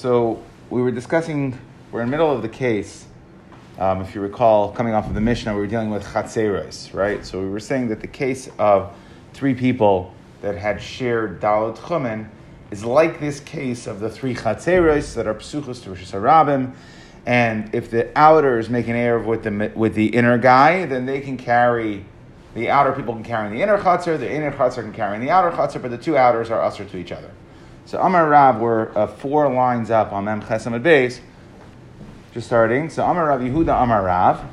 So we were discussing, we're in the middle of the case. Um, if you recall, coming off of the Mishnah, we were dealing with chatzeres, right? So we were saying that the case of three people that had shared Dalit Chumen is like this case of the three chatzeres that are psuchos to Rosh Hashanah. And if the outers make an Erev with the, with the inner guy, then they can carry, the outer people can carry in the inner chatzar, the inner chatzar can carry in the outer chatzar, but the two outers are usher to each other. So Amar Rav, we're uh, four lines up on Mem Chesam base. Just starting. So Amar Rav Yehuda Amar Rav.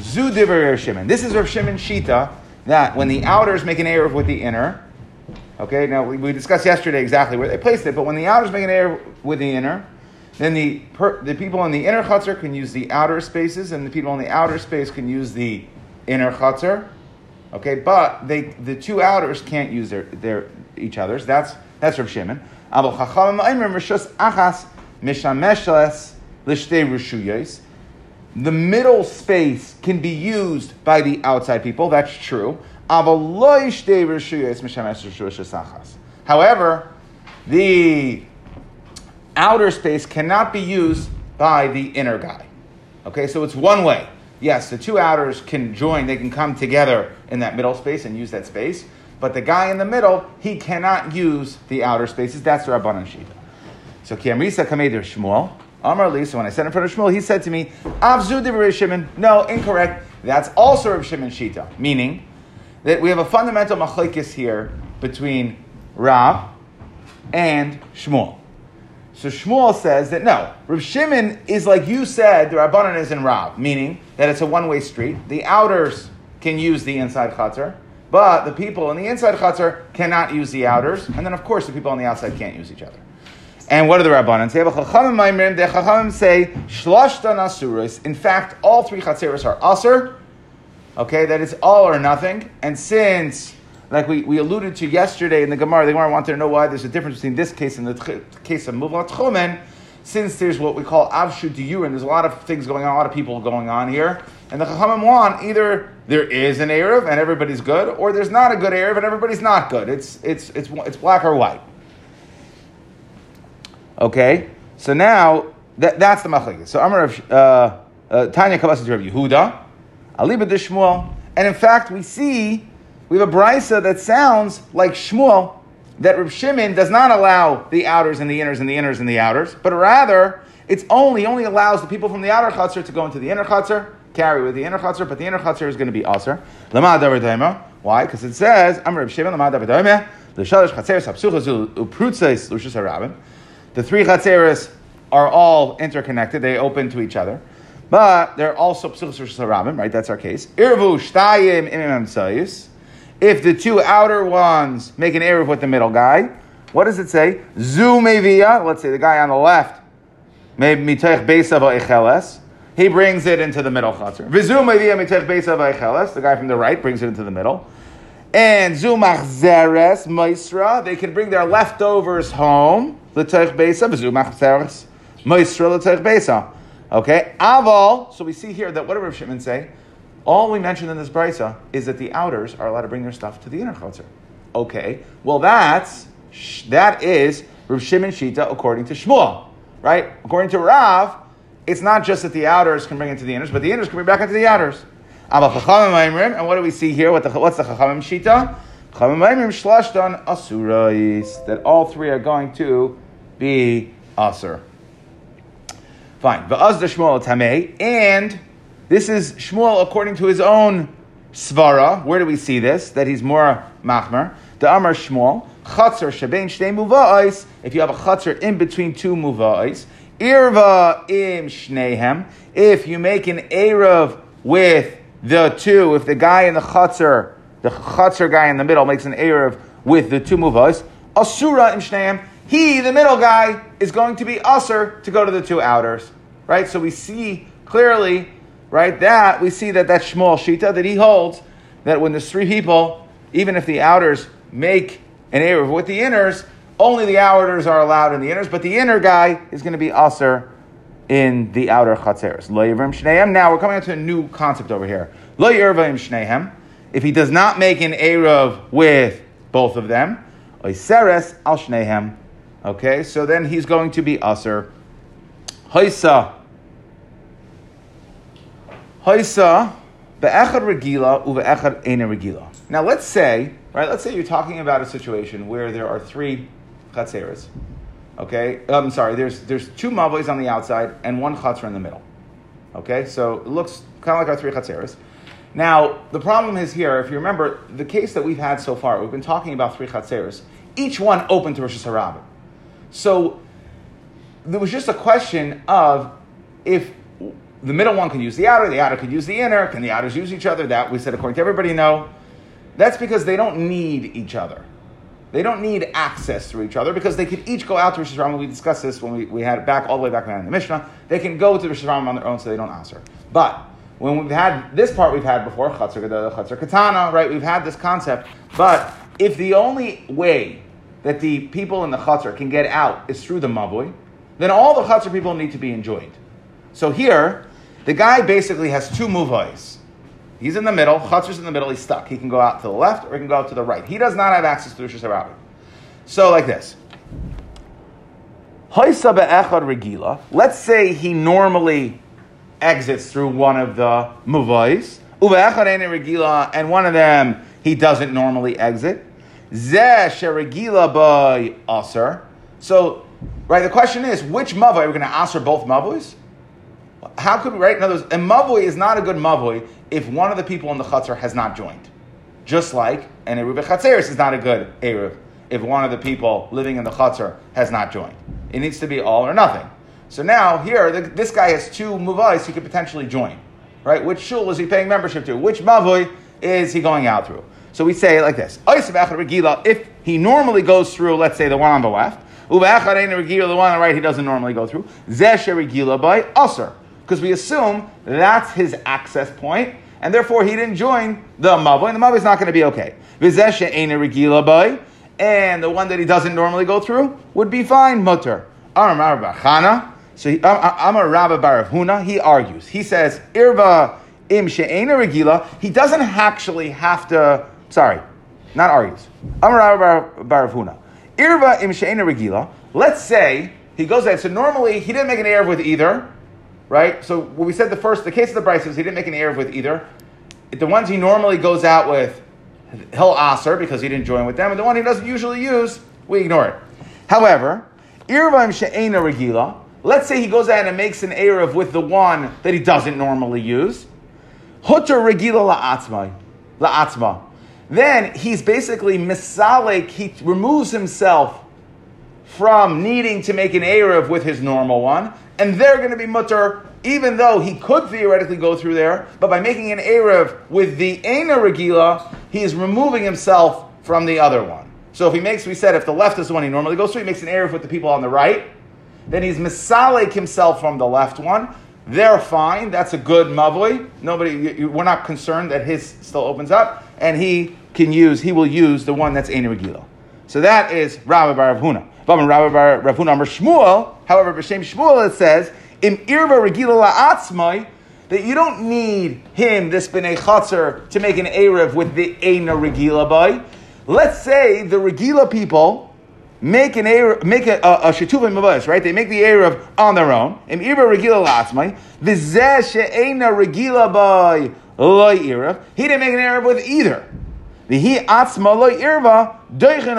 Zu Diver Shimon. This is Rav Shimon Shita that when the outers make an Erev with the inner, okay, now we, we, discussed yesterday exactly where they placed it, but when the outers make an Erev with the inner, then the, per, the people in the inner chutzner can use the outer spaces, and the people in the outer space can use the inner chutzner. Okay, but they the two outers can't use their, their each other's. That's that's Rav Shimon. The middle space can be used by the outside people. That's true. However, the outer space cannot be used by the inner guy. Okay, so it's one way. Yes, the two outers can join, they can come together in that middle space and use that space. But the guy in the middle, he cannot use the outer spaces. That's the Rabbanan Shita. So Kiamrisa Kameder Shmuel. Amar Li, so when I said in front of Shmuel, he said to me, Avzu Shimon. No, incorrect. That's also Rav Shimon Shita. Meaning that we have a fundamental machlekes here between Rav and Shmuel. So Shmuel says that no, Rav Shimon is like you said, the Rabbanan is in Rav, meaning that it's a one-way street. The outers can use the inside chatzar, but the people in the inside chatzar cannot use the outers, and then of course the people on the outside can't use each other. And what do the Rabbanan say? The Chachamim say shlashta nasuris. In fact, all three chatzeros are aser. Okay, that is all or nothing. And since like we, we alluded to yesterday in the Gemara, the Gemara wanted to know why there's a difference between this case and the case of Muvlat Chomen, since there's what we call Avshu Diyur, and there's a lot of things going on, a lot of people going on here, and the Chachamim want either there is an Erev and everybody's good, or there's not a good Erev and everybody's not good. It's, it's, it's, it's black or white. Okay, so now that, that's the Machlekes. So Amar uh, uh, Tanya Kabbalah Rav Yehuda, Aliba Shmuel, and in fact we see we have a brisa that sounds like Shmuel, that Reb Shimon does not allow the outers and the inners and the inners and the outers, but rather it's only only allows the people from the outer chutzner to go into the inner chutzner, carry with the inner chutzner, but the inner chutzner is going to be aser. Why? Because it says, "I'm Reb Shimon The three chatzeres are all interconnected; they open to each other, but they're also psuchos right? That's our case. Irvu shtayim if the two outer ones make an Erev with the middle guy, what does it say? Zu mevia, let's say the guy on the left, he brings it into the middle chatzar. Vizu mevia mitoich echeles, the guy from the right brings it into the middle. And zu machzeres maisra, they can bring their leftovers home, l'toich besav, zu machzeres maisra l'toich besav. Okay, aval, so we see here that what did Rav Shimon say? All we mentioned in this brisa is that the outers are allowed to bring their stuff to the inner chutzner. Okay, well that's that is Rav Shimon Shita according to Shmuel, right? According to Rav, it's not just that the outers can bring it to the inners, but the inners can bring back into the outers. And what do we see here? What the, what's the Chachamim Shita? Chachamim Asurais. That all three are going to be Asur. Fine. Va'az the Shmuel Tameh, and this is Shmuel according to his own svara. Where do we see this? That he's more machmer. The Amar Shmuel, chatzar shebein shtei muva'is. If you have a chatzar in between two muva'is, irva im shnehem. If you make an erev with the two, if the guy in the chatzar, the chatzar guy in the middle makes an erev with the two muva'is, asura im shnehem. He, the middle guy, is going to be usher to go to the two outers. Right? So we see clearly right? That we see that that Shmuel Shita that he holds that when there's three people, even if the outers make an Erev with the inners, only the outers are allowed in the inners, but the inner guy is going to be Aser in the outer Chatzeres. Lo Yivrim Shnehem. Now we're coming to a new concept over here. Lo Yirvim Shnehem. If he does not make an Erev with both of them, Oiseres Al Shnehem. Okay, so then he's going to be usher. Haisa. Be'echad regila uve'echad ena regila. Now let's say, right? Let's say you're talking about a situation where there are three chatzeres. Okay, I'm sorry. There's there's two mavos on the outside and one chatzar in the middle. Okay, so it looks kind of like our three chatzeres. Now the problem is here. If you remember the case that we've had so far, we've been talking about three chatzeres, each one open to Rosh Hashanah. So there was just a question of if the middle one can use the outer, the outer can use the inner, can the outers use each other? That we said according to everybody, no. That's because they don't need each other. They don't need access through each other because they could each go out to Rosh Hashanah. We discussed this when we, we had it back all the way back when in the Mishnah. They can go to Rosh Hashanah on their own so they don't answer. But when we've had this part we've had before, Chatzar Gadol, Chatzar Katana, right? We've had this concept. But if the only way that the people in the Chatzar can get out is through the Mavui, then all the Chatzar people need to be enjoined. So here, the guy basically has two Muvais. He's in the middle, Chatzar's in the middle, he's stuck. He can go out to the left or he can go out to the right. He does not have access to Rosh Hashanah. So, like this. Let's say he normally exits through one of the muvais. and one of them he doesn't normally exit. So, right, the question is, which mavoi are we going to aser both mavois? How could we, right? In other words, a mavoi is not a good mavoi if one of the people in the chutzner has not joined. Just like an Eruv Chatzeris is not a good Eruv if one of the people living in the chutzner has not joined. It needs to be all or nothing. So now here, the, this guy has two muvais he could potentially join. Right? Which shul is he paying membership to? Which mavoi is he going out through? So we say like this: If he normally goes through, let's say the one on the left, the one on the right he doesn't normally go through. Zesh by usher because we assume that's his access point, and therefore he didn't join the mavoi, and the mavoi is not going to be okay. And the one that he doesn't normally go through would be fine, mutter. So Amar Rabba Barav Huna, he argues. He says, Irva im she'ena regila, he doesn't actually have to, sorry, not argues. Amar Rabba Barav Huna. Irva im she'ena regila, let's say he goes there. So normally he didn't make an Erev with either, right? So what we said the first, the case of the brisa is he didn't make an Erev with either. The ones he normally goes out with, he'll aser because he didn't join with them, and the one he doesn't usually use, we ignore it. However, Irvaim she'ena regila, let's say he goes out and makes an Erev with the one that he doesn't normally use. Hutter regila la'atzma. la'atzma. Then he's basically misalik, he removes himself from needing to make an Erev with his normal one, and they're going to be mutter, even though he could theoretically go through there, but by making an Erev with the Eina Regila, he is removing himself from the other one. So if he makes, we said, if the left is the one he normally goes through, he makes an Erev with the people on the right, then he's misalik himself from the left one. They're fine. That's a good mavoi. Nobody, we're not concerned that his still opens up, and he can use, he will use the one that's Eina Regila. So that is Rabbi Bar Huna. However, B'Shem Shmuel it says, Im irva regila la'atzmai, that you don't need him, this b'nei chatzar, to make an erev with the eina regila by. Let's say the regila people make an erev, make a, a, a shetuvim right? They make the erev on their own. Im irva regila la'atzmai, v'zeh she'eina regila by loy erev. He didn't make an erev with either. Atzma loy irva doichen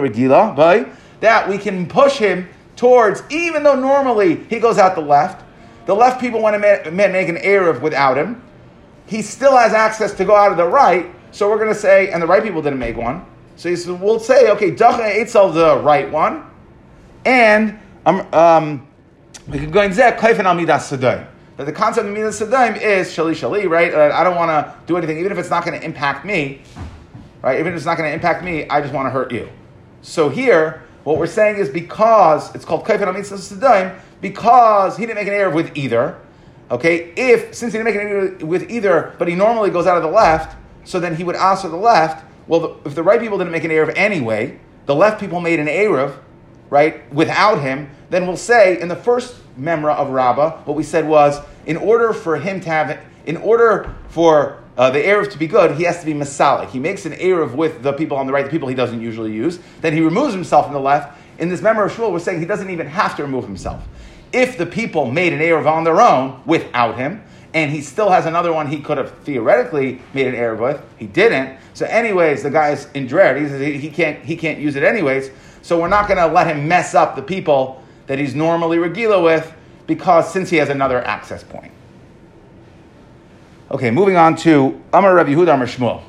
regila that we can push him towards even though normally he goes out the left. The left people want to make, an erev without him. He still has access to go out of the right. So we're going to say, and the right people didn't make one. So he said, we'll say, okay, dacha etzel the right one, and um, um, we can go in zeh kaifin al midas the concept of Midas Sadaim is Shali Shali, right? Uh, I don't want to do anything, even if it's not going to impact me, right? Even if it's not going to impact me, I just want to hurt you. So here, what we're saying is because it's called Kaifan Midas Sadaim, because he didn't make an Erev with either, okay? If, since he didn't make an Erev with either, but he normally goes out of the left, so then he would ask for the left. Well, the, if the right people didn't make an Erev anyway, the left people made an Erev, right, without him, then we'll say in the first memra of Rabbah, what we said was, in order for him to have, in order for uh, the Erev to be good, he has to be Masalik. He makes an Erev with the people on the right, the people he doesn't usually use. Then he removes himself on the left. In this member of Shmuel, we're saying he doesn't even have to remove himself. If the people made an Erev on their own without him, and he still has another one he could have theoretically made an Erev with, he didn't. So, anyways, the guy's in dread. He he can't, he can't use it anyways. So, we're not going to let him mess up the people that he's normally Regila with because since he has another access point. Okay, moving on to Amar Rabbi Yehuda Amar Shmuel.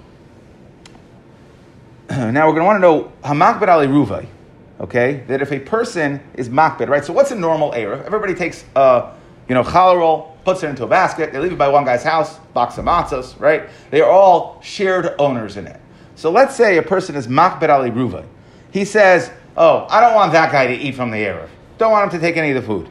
now we're going to want to know Hamakbet Ali Ruvai. Okay, that if a person is makbet, right? So what's a normal Erev? Everybody takes a you know challah puts it into a basket. They leave it by one guy's house, box of matzos, right? They are all shared owners in it. So let's say a person is makbet Ali Ruvai. He says, "Oh, I don't want that guy to eat from the Erev. Don't want him to take any of the food."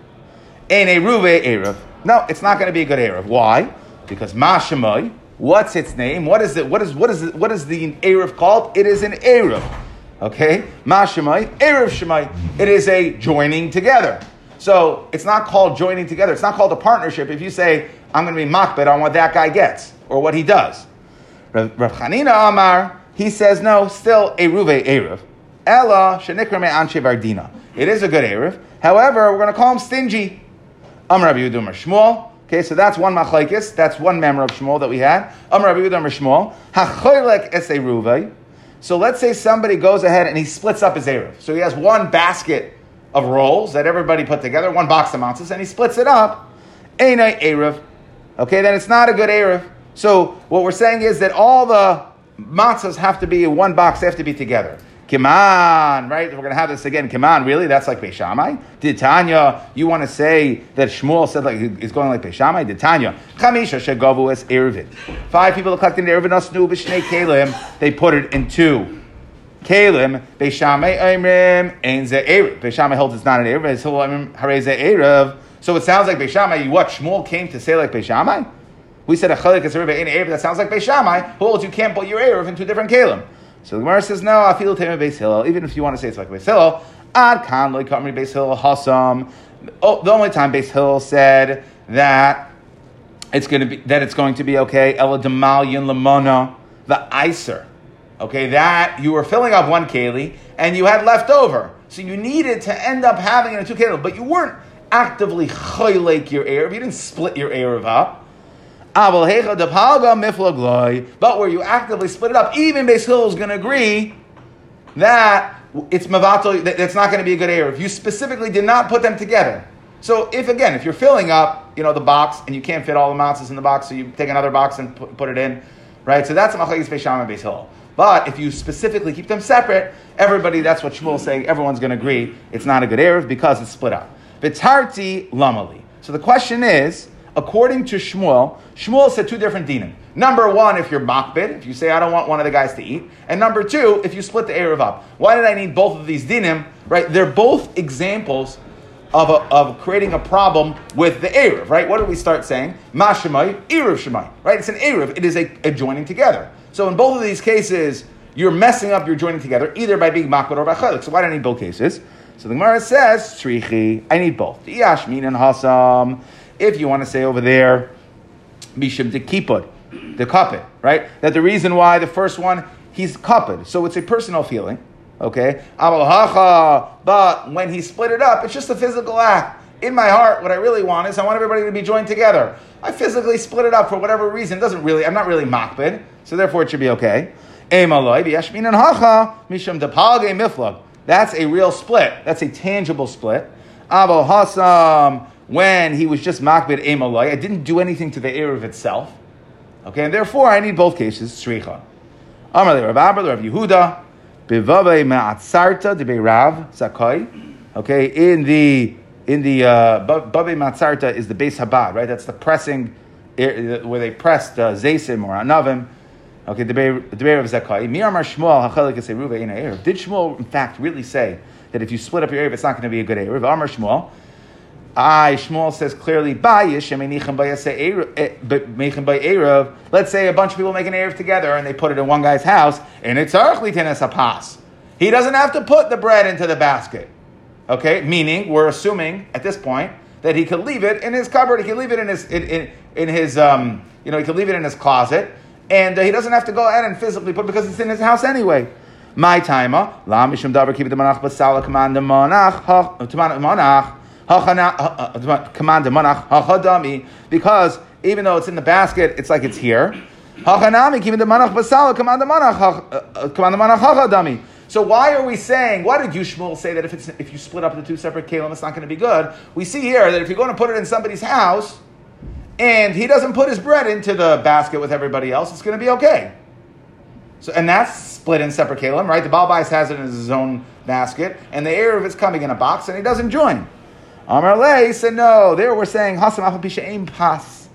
In a Ruvai Erev, no, it's not going to be a good Erev. Why? Because Mashamoy, what's its name? What is it? What is what is it? What is the Erev called? It is an Erev. Okay? Mashamoy, Erev Shemai. It is a joining together. So it's not called joining together. It's not called a partnership. If you say, I'm going to be makbet on what that guy gets or what he does. Rav Chanina Amar, he says, no, still a Ruve Erev. Ella Shenikrame Anshe vardina. It is a good Erev. However, we're going to call him stingy. Amar Rabbi Yudum Shmuel. Okay, so that's one machlaikis. That's one member of Shmuel that we had. Amar Rabbi Yudum Shmuel. Hachoylek es Ruve. So let's say somebody goes ahead and he splits up his Erev. So he has one basket of rolls that everybody put together, one box of matzahs, and he splits it up. Einai Erev. Okay, then it's not a good Erev. So what we're saying is that all the matzahs have to be in one box, they have to be together. Kiman, right? We're going to have this again. Kiman, really? That's like Beis Shammai? Did Tanya, you want to say that Shmuel said like he's going like Beis Shammai? Did Tanya? Chamisha shegavu es ervin. Five people collected ervin asnu b'shnei kelim. They put it in two. Kalim, Beis Shammai Imrim, Ein Ze Erev. Beis Shammai holds it's not an Erev, it's Imrim Hare Ze Erev. So it sounds like Beis Shammai, what Shmuel came to say like Beis Shammai? We said a Chalik is Erev, Ein Erev, that sounds like Beis Shammai, holds you can't put your Erev into a different Kalim. So the Gemara says, no, I feel Tema Beis Hillel, even if you want to say it's like Beis Hillel, Ad Kan Loi Kamri Beis Hillel Hasam. Oh, the only time Beis Hillel said that it's going to be that it's going to be okay. Ela Demalyan Lamona, the Iser. Okay, that you were filling up one keli and you had left over. So you needed to end up having in two keli, but you weren't actively choylek your Erev. You didn't split your Erev up. But where you actively split it up, even Beis Hillel is going to agree that it's mavato, that it's not going to be a good Erev. You specifically did not put them together. So if again, if you're filling up, you know, the box and you can't fit all the matzahs in the box, so you take another box and put, put it in, right? So that's Machlekes Beis Shammai and Beis Hillel. But if you specifically keep them separate, everybody, that's what Shmuel is saying, everyone's going to agree it's not a good Erev because it's split up. Vitarti lamali. So the question is, according to Shmuel, Shmuel said two different dinim. Number one, if you're makbid, if you say I don't want one of the guys to eat, and number two, if you split the Erev up. Why did I need both of these dinim? Right, they're both examples of, a, of creating a problem with the Erev, right? What do we start saying? Ma Shemai, Erev Shemai, right? It's an Erev. It is a, a joining together. So in both of these cases, you're messing up your joining together, either by being makbid or by chalik. So why do I need both cases? So the Gemara says, Trichi, I need both. Yashmin and Hasam. If you want to say over there, Mishim de Kipud, the kapit, right? That the reason why the first one, he's kapit. So it's a personal feeling. Okay? But when he split it up, it's just a physical act. In my heart, what I really want is I want everybody to be joined together. I physically split it up for whatever reason. It doesn't really, I'm not really makbid, so therefore it should be okay. That's a real split. That's a tangible split. Abo Hasam, when he was just makbid emaloi, I didn't do anything to the Erev itself. Okay, and therefore I need both cases. Sricha. Amar Rav Abba, Rav Yehuda, Bivave Ma'atzarta, Debe Rav, Sakai. Okay, in the in the uh, Bave Matzarta is the base Habad, right? That's the pressing where they pressed uh, Zaysim or Anavim. Okay, Beir of Zakai. Miramar Shmuel Hachalik Eruva in Erev. Did Shmuel in fact really say that if you split up your Erev, it's not going to be a good Erev? Amar Shmuel. I Shmuel says clearly, eh, Let's say a bunch of people make an Erev together and they put it in one guy's house, and it's a pass. He doesn't have to put the bread into the basket. Okay, meaning we're assuming at this point that he could leave it in his cupboard. He could leave it in his in, in, in his um, you know he could leave it in his closet, and uh, he doesn't have to go out and physically put because it's in his house anyway. My timer, la mishum davar keep the manach basala the monach monach Uh, uh, command the monach hachadami because even though it's in the basket, it's like it's here. The manach basala command the manach uh, command the manach hachadami. So why are we saying? Why did you Shmuel say that if it's if you split up the two separate kalim, it's not going to be good? We see here that if you're going to put it in somebody's house, and he doesn't put his bread into the basket with everybody else, it's going to be okay. So, and that's split in separate kalim, right? The Balbais has it in his own basket, and the Erev is coming in a box, and he doesn't join. Amar Le said, no, there we're saying, Hasam aim pas.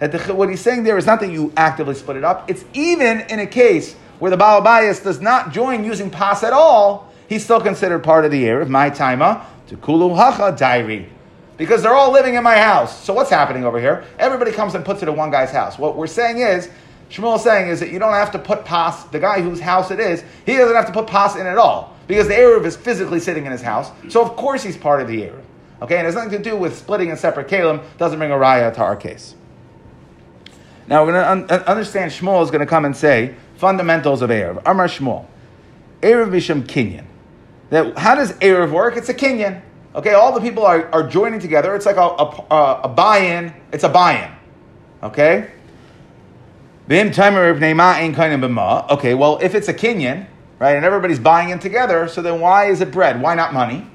That the, what he's saying there is not that you actively split it up, it's even in a case where the Balbais does not join using pas at all, he's still considered part of the Erev, my taima, to kulu hacha diary. Because they're all living in my house. So what's happening over here? Everybody comes and puts it in one guy's house. What we're saying is, Shmuel is saying is that you don't have to put pas, the guy whose house it is, he doesn't have to put pas in at all. Because the Erev is physically sitting in his house. So of course he's part of the Erev. Okay, and it has nothing to do with splitting in separate kalim, doesn't bring a raya to our case. Now we're going to un- understand Shmuel is going to come and say fundamentals of Erev. Amar Shmuel. Erev Misham Kinyan. That, how does Erev work? It's a Kinyan. Okay, all the people are, are joining together. It's like a, a, a buy-in. It's a. Okay? Naima in Bemah. Okay, well, if it's a Kinyan, right, and everybody's buying in together, so then why is it bread? Why not money?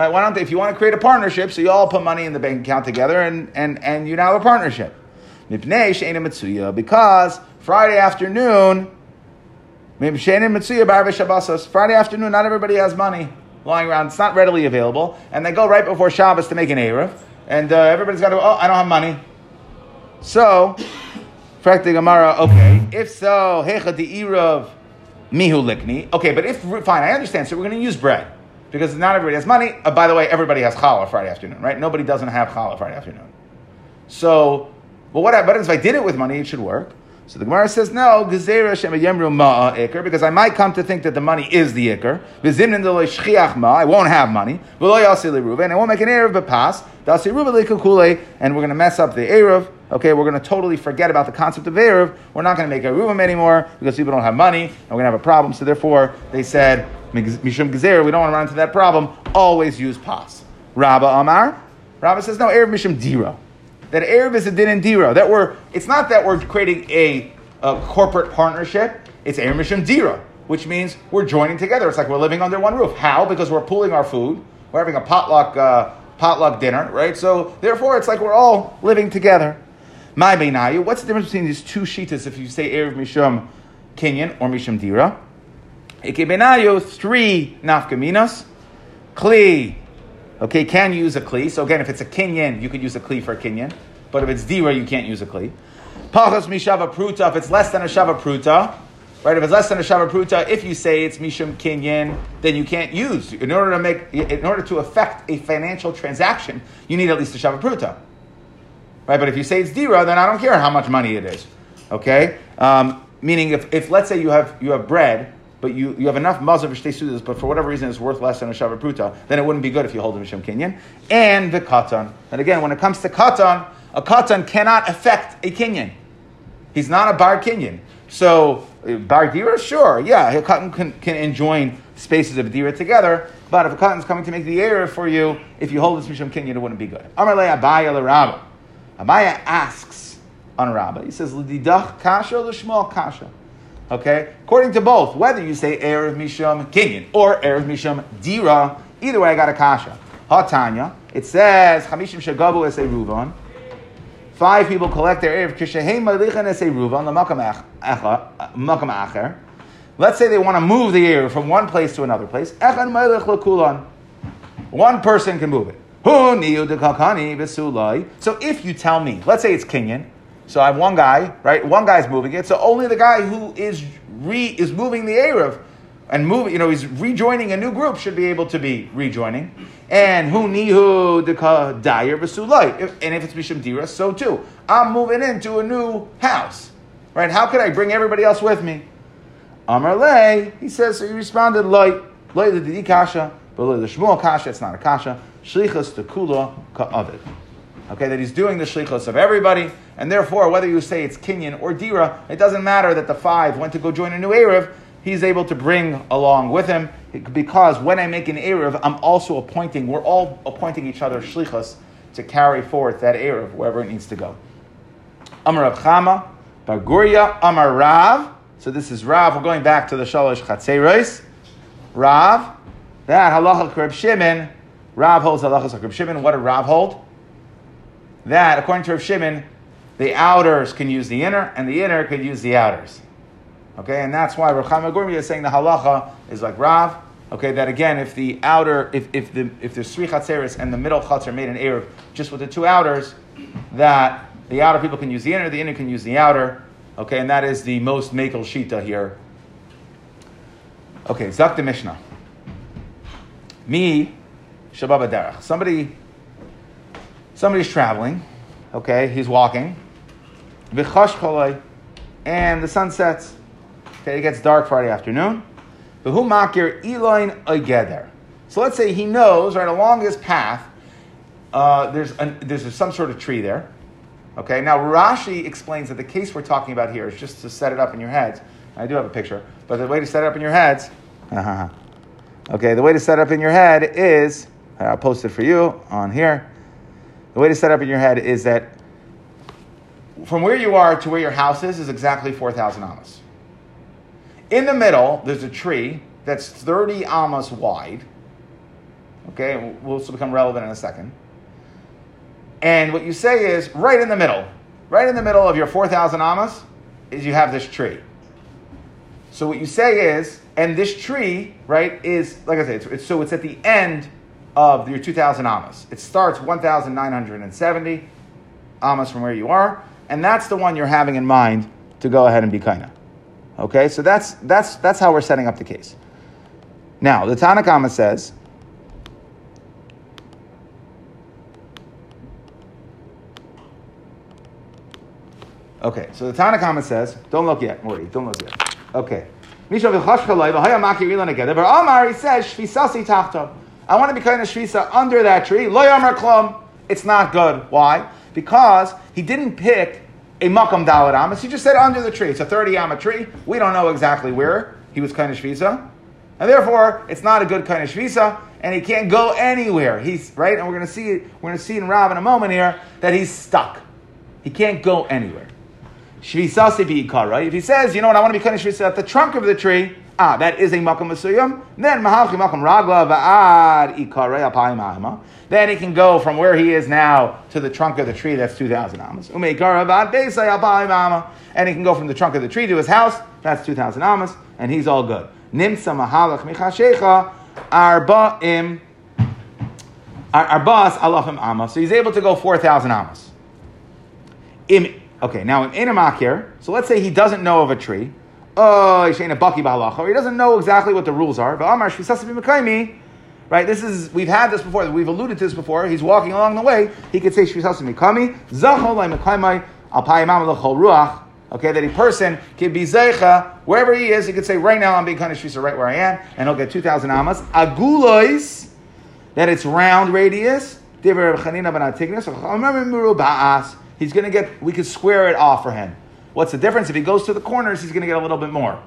Right, why don't they, if you want to create a partnership, so you all put money in the bank account together and, and, and you now have a partnership. Because Friday afternoon, Friday afternoon, not everybody has money lying around. It's not readily available. And they go right before Shabbos to make an Erev. And uh, everybody's got to, oh, I don't have money. So, Frakti Gemara, okay. If so, Hecha di Erev mihu likni. Okay, but if, fine, I understand. So we're going to use bread. Because not everybody has money. Uh, by the way, everybody has challah Friday afternoon, right? Nobody doesn't have challah Friday afternoon. So, but what happens if I did it with money? It should work. So the Gemara says, no, because I might come to think that the money is the ikr. I won't have money. And I won't make an b'pas. Dasi ruva and we're going to mess up the erev. Okay, we're going to totally forget about the concept of erev. We're not going to make a ruvim anymore because people don't have money, and we're going to have a problem. So therefore, they said, mishum gezerah, we don't want to run into that problem. Always use pas. Rabba Amar. Rabba says, no, erev mishum dira that Erev is a din and dira. That we're, it's not that we're creating a, a corporate partnership, it's Erev Mishim dira, which means we're joining together. It's like we're living under one roof. How? Because we're pooling our food. We're having a potluck, uh, potluck dinner, right? So therefore, it's like we're all living together. My beinayu, what's the difference between these two shitas if you say Erev Mishum Kenyan or Mishum Dira? Ike beinayu, three nafkaminas. Kli, Okay, can use a kli. So again, if it's a kinyan, you could use a kli for a kinyan. But if it's dira, you can't use a kli. Pachas mishava pruta. If it's less than a shava pruta, right? If it's less than a shava pruta, if you say it's mishum kinyan, then you can't use. In order to make, in order to affect a financial transaction, you need at least a shava pruta, right? But if you say it's dira, then I don't care how much money it is. Okay, um, meaning if, if let's say you have you have bread but you, you have enough mazav shtei sudas, but for whatever reason it's worth less than a shavar pruta, then it wouldn't be good if you hold a mishum kinyan. And the katan. And again, when it comes to katan, a katan cannot affect a kinyan. He's not a bar kinyan. So uh, bar dira, sure, yeah, a katan can, can enjoin spaces of dira together. But if a katan is coming to make the error for you, if you hold this mishum kinyan, it wouldn't be good. Amarle Abaye l'Rabba. Abaye asks on Rabba. He says, "L'didach kasha l'shmal kasha." Okay? According to both, whether you say Erev Misham Kinyan or Erev Misham Dira, either way I got a kasha. Hatanya, it says, Hamishim Shagabu es Ruvan. Five people collect their Erev Kishahem Malichan es Ruvan, the uh, Makam Acher. Let's say they want to move the Erev from one place to another place. Echan Malich Lakulan. One person can move it. So if you tell me, let's say it's Kinyan, so I have one guy, right? One guy's moving it. So only the guy who is re is moving the Erev and moving, you know, he's rejoining a new group should be able to be rejoining. And who nihu deka dyer v'sulai. And if it's Mishim Dira, so too. I'm moving into a new house. Right? How could I bring everybody else with me? Amar Le, he says, so he responded, Loi, Loi the kasha, but Loi the Shmuel kasha, it's not a kasha. Shlichas tekula ka'avid. Okay, that he's doing the shlichus of everybody, and therefore, whether you say it's kinyan or dira, it doesn't matter that the five went to go join a new erev. He's able to bring along with him because when I make an erev, I'm also appointing. We're all appointing each other shlichus to carry forth that erev wherever it needs to go. Amar Rav Chama, Barguria, Amar Rav. So this is Rav. We're going back to the Shalosh Chatzeros. Rav, that halacha Reb Shimon. Rav holds halacha Reb Shimon. What did Rav hold? That according to Reb Shimon, the outers can use the inner, and the inner could use the outers. Okay, and that's why Rav Gurmi is saying the halacha is like Rav. Okay, that again, if the outer, if, if the if there's three chatzeris and the middle chatzer are made in erev just with the two outers, that the outer people can use the inner, the inner can use the outer. Okay, and that is the most makel shita here. Okay, Zak the Mishnah. Me, Shabbat Derech. Somebody, somebody's traveling. Okay, he's walking. And the sun sets. Okay, it gets dark Friday afternoon. So let's say he knows right along this path. Uh, there's an, there's some sort of tree there. Okay, now Rashi explains that the case we're talking about here is just to set it up in your heads. I do have a picture, but the way to set it up in your heads, uh-huh. okay, the way to set it up in your head is, I'll post it for you on here. The way to set up in your head is that from where you are to where your house is is exactly 4,000 amas. In the middle, there's a tree that's 30 amas wide. Okay, will also become relevant in a second. And what you say is right in the middle, right in the middle of your 4,000 amas, is you have this tree. So what you say is, and this tree, right, is, like I said, it's, it's, so it's at the end of your 2,000 amas. It starts 1,970 amas from where you are, and that's the one you're having in mind to go ahead and be kaina. Okay, so that's, that's, that's how we're setting up the case. Now, the Tanakama says, Okay, so the Tanakama says, don't look yet, Morty, don't look yet. Okay. Misha he says, Shvisasi. I want to be kind of shvisa under that tree. Lo yamar klum. It's not good. Why? Because he didn't pick a makam dalit amas. He just said under the tree. It's a 30 amma tree. We don't know exactly where he was kind of shvisa. And therefore, it's not a good kind of shvisa, and he can't go anywhere. He's right, and we're going to see we're going to see in Rob in a moment here that he's stuck. He can't go anywhere. Shvisasi bi'ikara. If he says, you know what, I want to be kind of shvisa at the trunk of the tree, ah, that is a makam masuyam, then mahalchi makam ragla va'ad ikara apayim Then he can go from where he is now to the trunk of the tree, that's 2,000 amas. Umeikara va'ad beisay apayim And he can go from the trunk of the tree to his house, that's 2,000 amas, and he's all good. Nimsa mahalach michashecha arba'im arba'as alafim amas. So he's able to go 4,000 amas. Im Okay, now in Enamakir, so let's say he doesn't know of a tree. Oh, he's saying a baki b'halacha. He doesn't know exactly what the rules are. But Amar shvisasim right? This is we've had this before. We've alluded to this before. He's walking along the way. He could say shvisasim mikami zachol mekaymai al payimam ruach. Okay, that a person can be zeicha wherever he is. He could say right now I'm being kind of shvisa right where I am, and he'll get two thousand amas. Agulois, that it's round radius. He's going to get, we could square it off for him. What's the difference? If he goes to the corners, he's going to get a little bit more.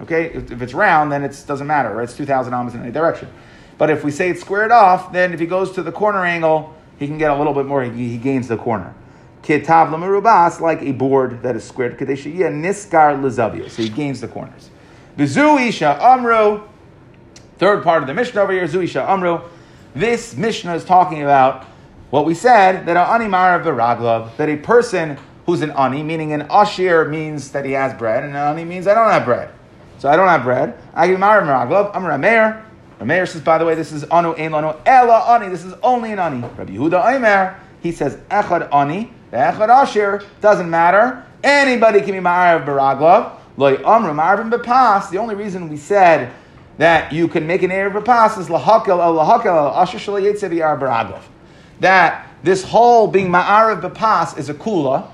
Okay? If, if it's round, then it doesn't matter, right? It's 2,000 amas in any direction. But if we say it's squared off, then if he goes to the corner angle, he can get a little bit more. He, he gains the corner. Kitav lemurubas, like a board that is squared. Kadeshiyah niskar lezavia. So he gains the corners. Vizu isha amru. Third part of the Mishnah over here, Zuisha Amru. This Mishnah is talking about what we said that ani marav v'raglav, that a person who's an ani, meaning an ashir means that he has bread, and an ani means I don't have bread. So I don't have bread. I give v'raglav. I'm a Rameir. Rameir says, by the way, this is anu ein ela ani. This is only an ani. Rabbi Yehuda Aimer, he says echad ani, the echad ashir doesn't matter. Anybody can be marav v'raglav. Loy amru marav b'pas. The only reason we said that you can make an erev b'pas is lahakel el lahakel el asher shalayetze v'yar that this whole being ma'ariv b'pas is a kula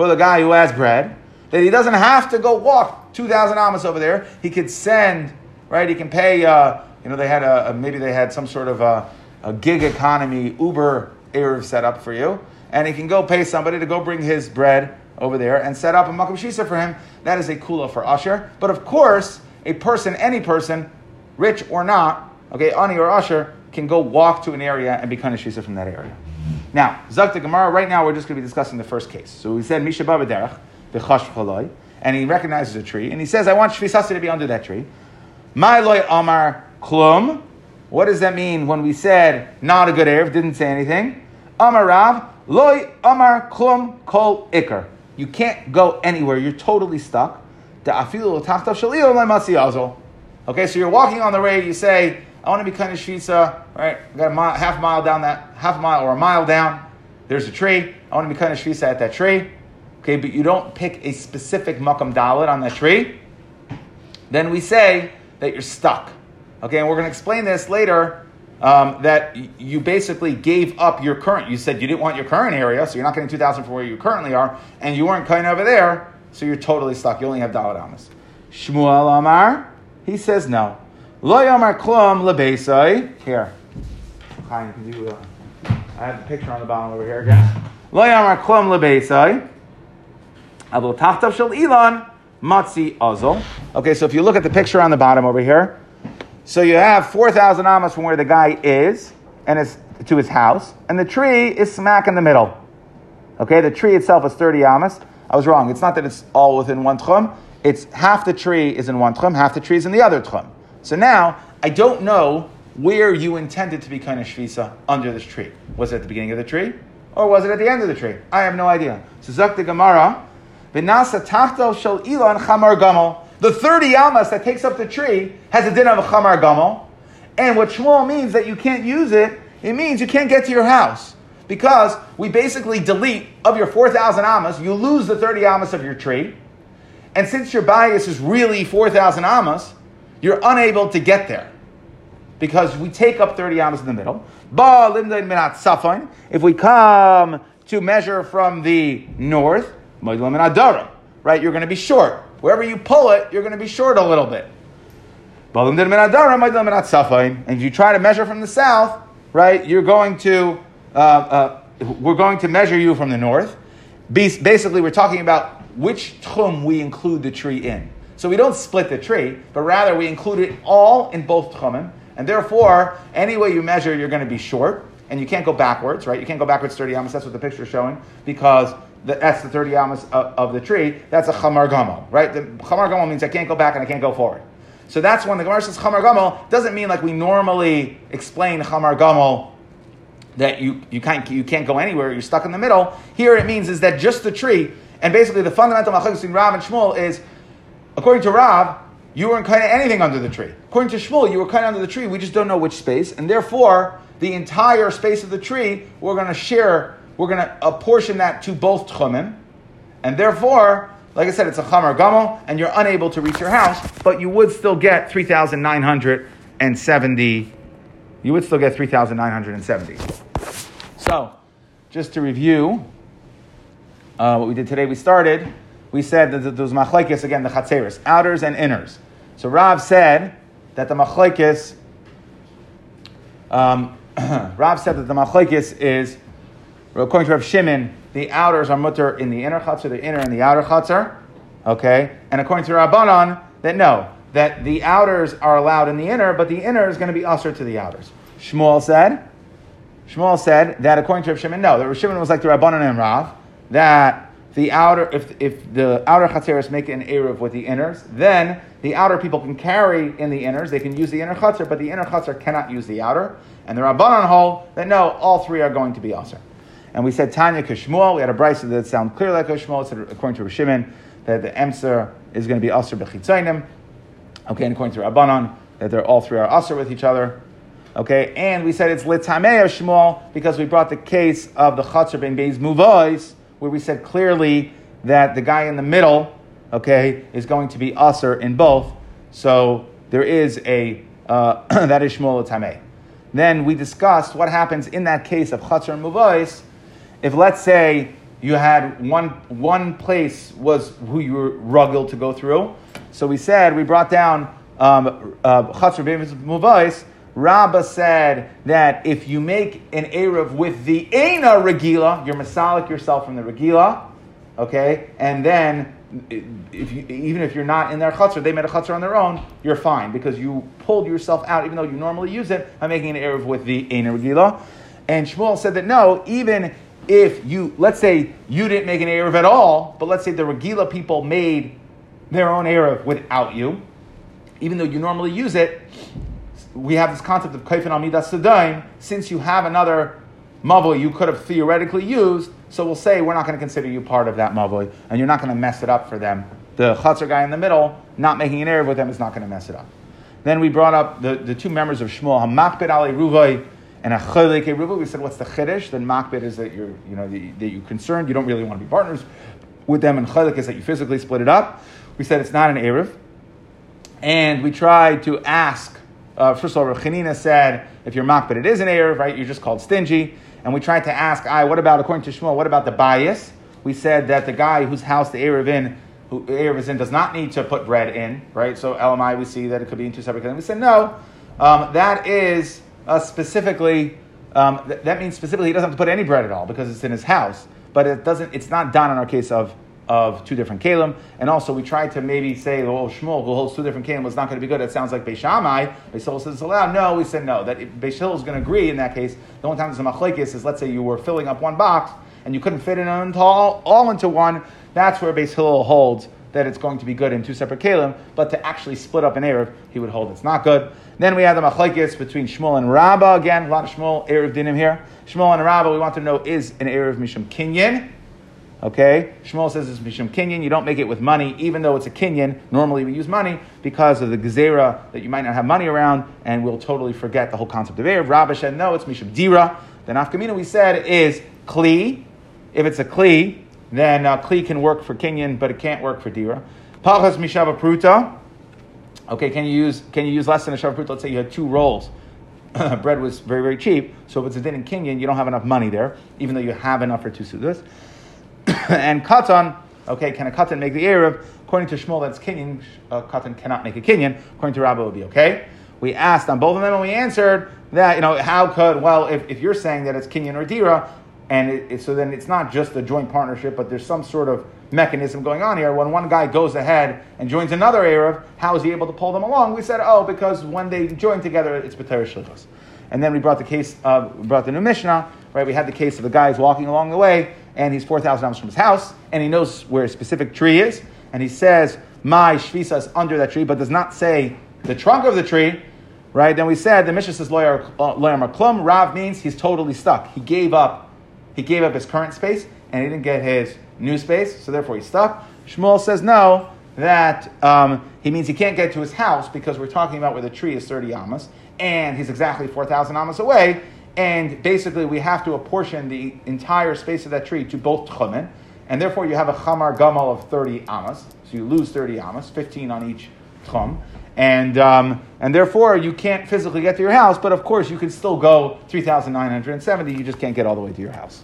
for the guy who has bread, that he doesn't have to go walk 2,000 amas over there. He could send, right? He can pay, uh, you know, they had a, maybe they had some sort of a, a gig economy Uber Erev set up for you. and he can go pay somebody to go bring his bread over there and set up a makom shisa for him. That is a kula for usher. But of course, a person, any person, rich or not, okay, ani or usher, can go walk to an area and be kind of shisa from that area. Now, Zakta Gemara, right now we're just going to be discussing the first case. So we said Misha Babaderach, B'chash and he recognizes a tree, and he says, I want Shvisasi to be under that tree. My loy Amar Klum. What does that mean when we said not a good Erev, didn't say anything? Amar Rav, loy Amar Klum Kol Iker. You can't go anywhere, you're totally stuck. Okay, so you're walking on the road, you say, I want to be kind of shvisa, right? I got a mile, half mile down that, half a mile or a mile down. There's a tree. I want to be kind of shvisa at that tree. Okay, but you don't pick a specific makam dalit on that tree. Then we say that you're stuck. Okay, and we're going to explain this later. Um, that you basically gave up your current. You said you didn't want your current area, so you're not getting 2,000 for where you currently are, and you weren't kind over there, so you're totally stuck. You only have dalit amas. Shmuel Amar, he says no. Lo yamar klum lebeisai. Here. Can you, uh, I have the picture on the bottom over here again. Lo yamar klum lebeisai. Abul tachtav shel ilan matzi azol. Okay, so if you look at the picture on the bottom over here, so you have 4,000 amas from where the guy is and it's to his house, and the tree is smack in the middle. Okay, the tree itself is 30 amas. I was wrong. It's not that it's all within one tchum. It's half the tree is in one tchum, half the tree is in the other tchum. So now, I don't know where you intended to be kind of shvisa under this tree. Was it at the beginning of the tree? Or was it at the end of the tree? I have no idea. So Zak the Gemara, Vinasa tachto shel ilan chamar gamel. The 30 yamas that takes up the tree has a din of a chamar gamel. And what Shmuel means that you can't use it, it means you can't get to your house. Because we basically delete of your 4,000 amas, you lose the 30 amas of your tree. And since your bias is really 4,000 amas, you're unable to get there because we take up 30 amas in the middle. If we come to measure from the north, right, you're going to be short. Wherever you pull it, you're going to be short a little bit. And if you try to measure from the south, right, you're going to, uh, uh, we're going to measure you from the north. Basically, we're talking about which tchum we include the tree in. So we don't split the tree, but rather we include it all in both tchumim. And therefore, any way you measure, you're going to be short, and you can't go backwards, right? You can't go backwards 30 amas. That's what the picture is showing, because the, that's the 30 amas of, of, the tree. That's a chamar gamo, right? The chamar gamo means I can't go back and I can't go forward. So that's when the Gemara says chamar gamo doesn't mean like we normally explain chamar gamo that you, you, can't, you can't go anywhere, you're stuck in the middle. Here it means is that just the tree, and basically the fundamental machlokes between Rav and Shmuel is According to Rav, you weren't kind of anything under the tree. According to Shmuel, you were kind of under the tree. We just don't know which space, and therefore the entire space of the tree we're going to share. We're going to apportion that to both tchumim, and therefore, like I said, it's a chamar gamo, and you're unable to reach your house, but you would still get three thousand nine hundred and seventy. You would still get three thousand nine hundred and seventy. So, just to review uh, what we did today, we started we said that there was machlekes again, the chatzeris, outers and inners. So Rav said that the machlekes, um, Rav said that the machlekes is, according to Rav Shimon, the outers are mutter in the inner chatzar, the inner and the outer chatzar. Okay, and according to Rabbanon, that no, that the outers are allowed in the inner, but the inner is going to be usher to the outers. Shmuel said, Shmuel said that according to Rav Shimon, no, that Rav Shimon was like the Rabbanon and Rav, that the outer, if, if the outer chatzeris make an eruv with the inners, then the outer people can carry in the inners. They can use the inner chatzer, but the inner chatzer cannot use the outer. And the Rabbanon hold that no, all three are going to be aser. And we said Tanya Kishmuel. We had a brisa that sound clear like Kishmuel. said according to Rishimon that the emser is going to be aser bechitzainim. Okay, and according to Rabbanon that they're all three are aser with each other. Okay, and we said it's litamei Shmuel because we brought the case of the chatzar ben beis muvois where we said clearly that the guy in the middle, okay, is going to be usher in both. So there is a uh, that is Shmuel Tameh. Then we discussed what happens in that case of Chatzar and Muvais. If let's say you had one one place was who you were rugged to go through. So we said we brought down um, uh, Chatzar Muvais Rabbah said that if you make an Erev with the Ena Regila, you're Masalik yourself from the Regila, okay? And then, if you, even if you're not in their chutzner, they made a chutzner on their own, you're fine because you pulled yourself out, even though you normally use it, by making an Erev with the Ena Regila. And Shmuel said that no, even if you, let's say you didn't make an Erev at all, but let's say the Regila people made their own Erev without you, even though you normally use it, we have this concept of kaifin amidas sedaim. Since you have another mavoi you could have theoretically used, so we'll say we're not going to consider you part of that mavoi, and you're not going to mess it up for them. The chutzner guy in the middle, not making an erev with them, is not going to mess it up. Then we brought up the, the two members of Shmuel, Hamakbet Ali Ruvai and a Chaleke Ruvai. We said, what's the chiddush? Then Makbet is that you're, you know, the, that you're concerned, you don't really want to be partners with them, and Chalek is that you physically split it up. We said it's not an erev. And we tried to ask uh, first of all, Chanina said, if you're mock, but it is an Erev, right? You're just called stingy. And we tried to ask, I, what about, according to Shmuel, what about the brisa? We said that the guy whose house the Erev in, who Erev is in, does not need to put bread in, right? So LMI, we see that it could be in two separate. And we said, no, um, that is uh, specifically, um, th- that means specifically he doesn't have to put any bread at all because it's in his house. But it doesn't, it's not done in our case of of two different kalim. And also, we tried to maybe say, oh, Shmuel, who holds two different kalim, was not going to be good. It sounds like Beis Shammai. Beisil says it's allowed. No, we said no. That Beis Hillel is going to agree in that case. The only time there's a machlekes is, let's say you were filling up one box and you couldn't fit it all, all into one. That's where Beis Hillel holds that it's going to be good in two separate kalim, but to actually split up an Erev, he would hold it's not good. Then we have the machlekes between Shmuel and Rabbah. Again, a lot of Shmuel, Erev dinim here. Shmuel and Rabbah, we want to know, is an Erev Mishum Kinyan? Okay? Shmuel says it's Mishum Kinyan. You don't make it with money, even though it's a Kinyan. Normally we use money because of the Gezerah that you might not have money around, and we'll totally forget the whole concept of Erev. Rabba said, no, it's Mishum Dira. The Nafkamina we said is Kli. If it's a Kli, then uh, Kli can work for Kinyan, but it can't work for Dira. Pachas Mishava Pruta. Okay, can you use can you use less than a Shava Pruta? Let's say you had two rolls. Bread was very, very cheap, so if it's a din in Kinyan, you don't have enough money there, even though you have enough for two sudas. and katan, okay, can a katan make the erev? According to Shmuel, that's kinyan. A katan cannot make a kinyan. According to Rabbah, it would be okay. We asked on both of them, and we answered that you know how could well if, if you're saying that it's kinyan or dira, and it, it, so then it's not just a joint partnership, but there's some sort of mechanism going on here. When one guy goes ahead and joins another erev, how is he able to pull them along? We said, oh, because when they join together, it's b'ter shlichus. And then we brought the case, uh, brought the new Mishnah, right? We had the case of the guy who's walking along the way, and he's 4,000 amos from his house, and he knows where a specific tree is, and he says, My shvisa is under that tree, but does not say the trunk of the tree, right? Then we said, the Mishnah says, Lawyer uh, Maklum, Rav means he's totally stuck. He gave up, he gave up his current space, and he didn't get his new space, so therefore he's stuck. Shmuel says, No, that um, he means he can't get to his house because we're talking about where the tree is 30 amas, and he's exactly 4,000 amas away, and basically we have to apportion the entire space of that tree to both tchumen, and therefore you have a chamar gamal of 30 amas, so you lose 30 amas, 15 on each tchum, and, um, and therefore you can't physically get to your house, but of course you can still go 3,970, you just can't get all the way to your house.